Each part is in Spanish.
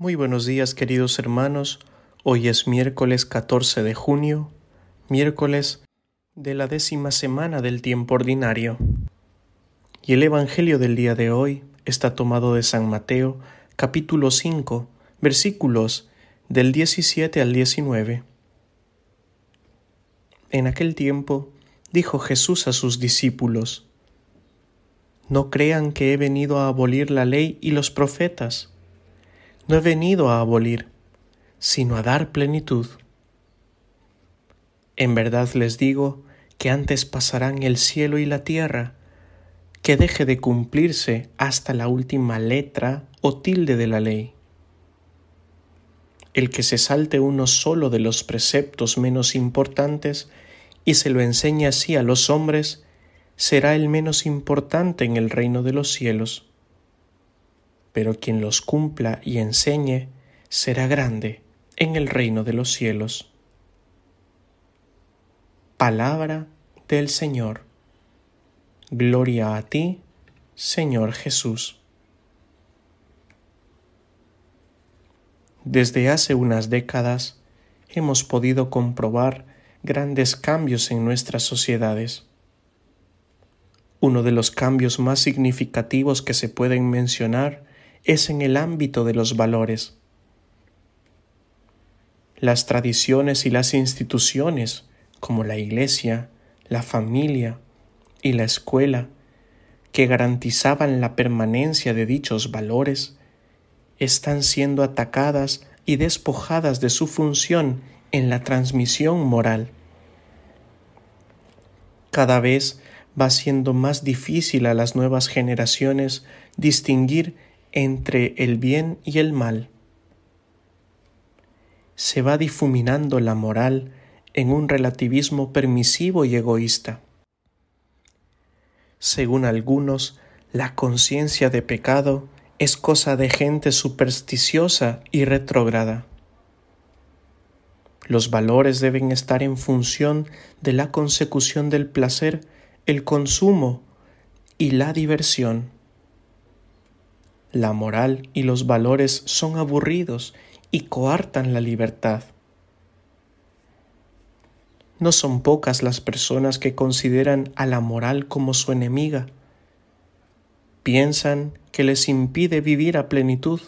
Muy buenos días queridos hermanos, hoy es miércoles 14 de junio, miércoles de la décima semana del tiempo ordinario. Y el Evangelio del día de hoy está tomado de San Mateo, capítulo 5, versículos del 17 al 19. En aquel tiempo dijo Jesús a sus discípulos, No crean que he venido a abolir la ley y los profetas no he venido a abolir, sino a dar plenitud. En verdad les digo que antes pasarán el cielo y la tierra, que deje de cumplirse hasta la última letra o tilde de la ley. El que se salte uno solo de los preceptos menos importantes y se lo enseñe así a los hombres, será el menos importante en el reino de los cielos pero quien los cumpla y enseñe será grande en el reino de los cielos. Palabra del Señor. Gloria a ti, Señor Jesús. Desde hace unas décadas hemos podido comprobar grandes cambios en nuestras sociedades. Uno de los cambios más significativos que se pueden mencionar es en el ámbito de los valores. Las tradiciones y las instituciones, como la iglesia, la familia y la escuela, que garantizaban la permanencia de dichos valores, están siendo atacadas y despojadas de su función en la transmisión moral. Cada vez va siendo más difícil a las nuevas generaciones distinguir entre el bien y el mal. Se va difuminando la moral en un relativismo permisivo y egoísta. Según algunos, la conciencia de pecado es cosa de gente supersticiosa y retrógrada. Los valores deben estar en función de la consecución del placer, el consumo y la diversión. La moral y los valores son aburridos y coartan la libertad. No son pocas las personas que consideran a la moral como su enemiga. Piensan que les impide vivir a plenitud,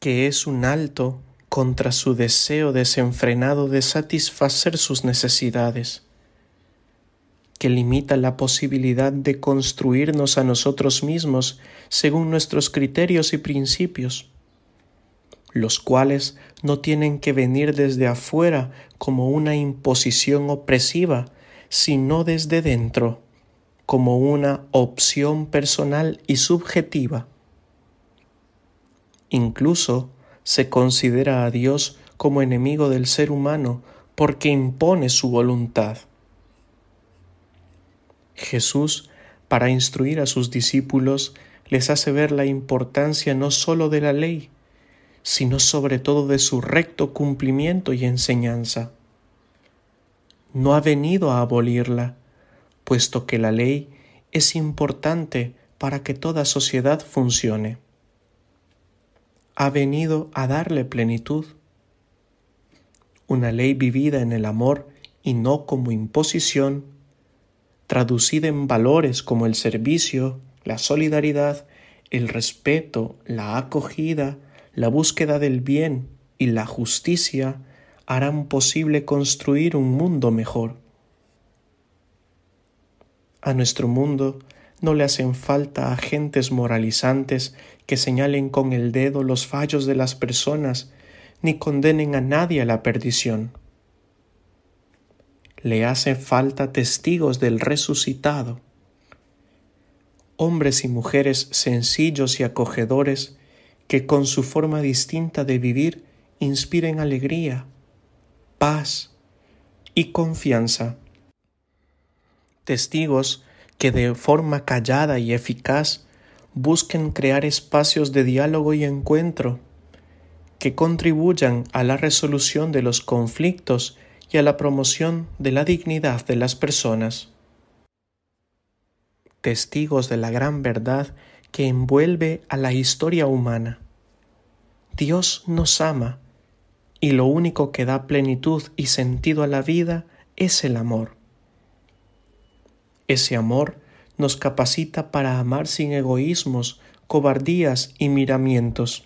que es un alto contra su deseo desenfrenado de satisfacer sus necesidades que limita la posibilidad de construirnos a nosotros mismos según nuestros criterios y principios, los cuales no tienen que venir desde afuera como una imposición opresiva, sino desde dentro, como una opción personal y subjetiva. Incluso se considera a Dios como enemigo del ser humano porque impone su voluntad. Jesús, para instruir a sus discípulos, les hace ver la importancia no sólo de la ley, sino sobre todo de su recto cumplimiento y enseñanza. No ha venido a abolirla, puesto que la ley es importante para que toda sociedad funcione. Ha venido a darle plenitud. Una ley vivida en el amor y no como imposición traducida en valores como el servicio, la solidaridad, el respeto, la acogida, la búsqueda del bien y la justicia, harán posible construir un mundo mejor. A nuestro mundo no le hacen falta agentes moralizantes que señalen con el dedo los fallos de las personas ni condenen a nadie a la perdición le hace falta testigos del resucitado, hombres y mujeres sencillos y acogedores que con su forma distinta de vivir inspiren alegría, paz y confianza. Testigos que de forma callada y eficaz busquen crear espacios de diálogo y encuentro que contribuyan a la resolución de los conflictos a la promoción de la dignidad de las personas. Testigos de la gran verdad que envuelve a la historia humana, Dios nos ama y lo único que da plenitud y sentido a la vida es el amor. Ese amor nos capacita para amar sin egoísmos, cobardías y miramientos.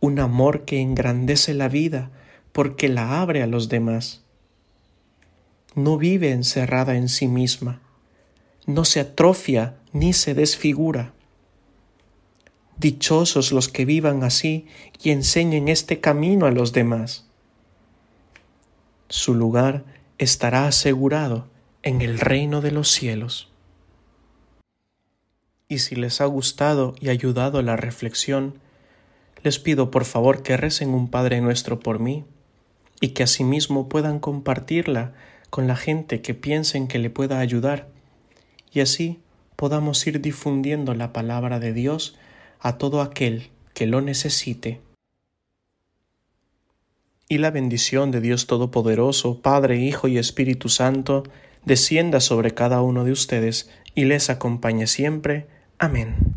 Un amor que engrandece la vida porque la abre a los demás. No vive encerrada en sí misma, no se atrofia ni se desfigura. Dichosos los que vivan así y enseñen este camino a los demás. Su lugar estará asegurado en el reino de los cielos. Y si les ha gustado y ayudado la reflexión, les pido por favor que recen un Padre nuestro por mí y que asimismo puedan compartirla con la gente que piensen que le pueda ayudar y así podamos ir difundiendo la palabra de Dios a todo aquel que lo necesite. Y la bendición de Dios Todopoderoso, Padre, Hijo y Espíritu Santo, descienda sobre cada uno de ustedes y les acompañe siempre. Amén.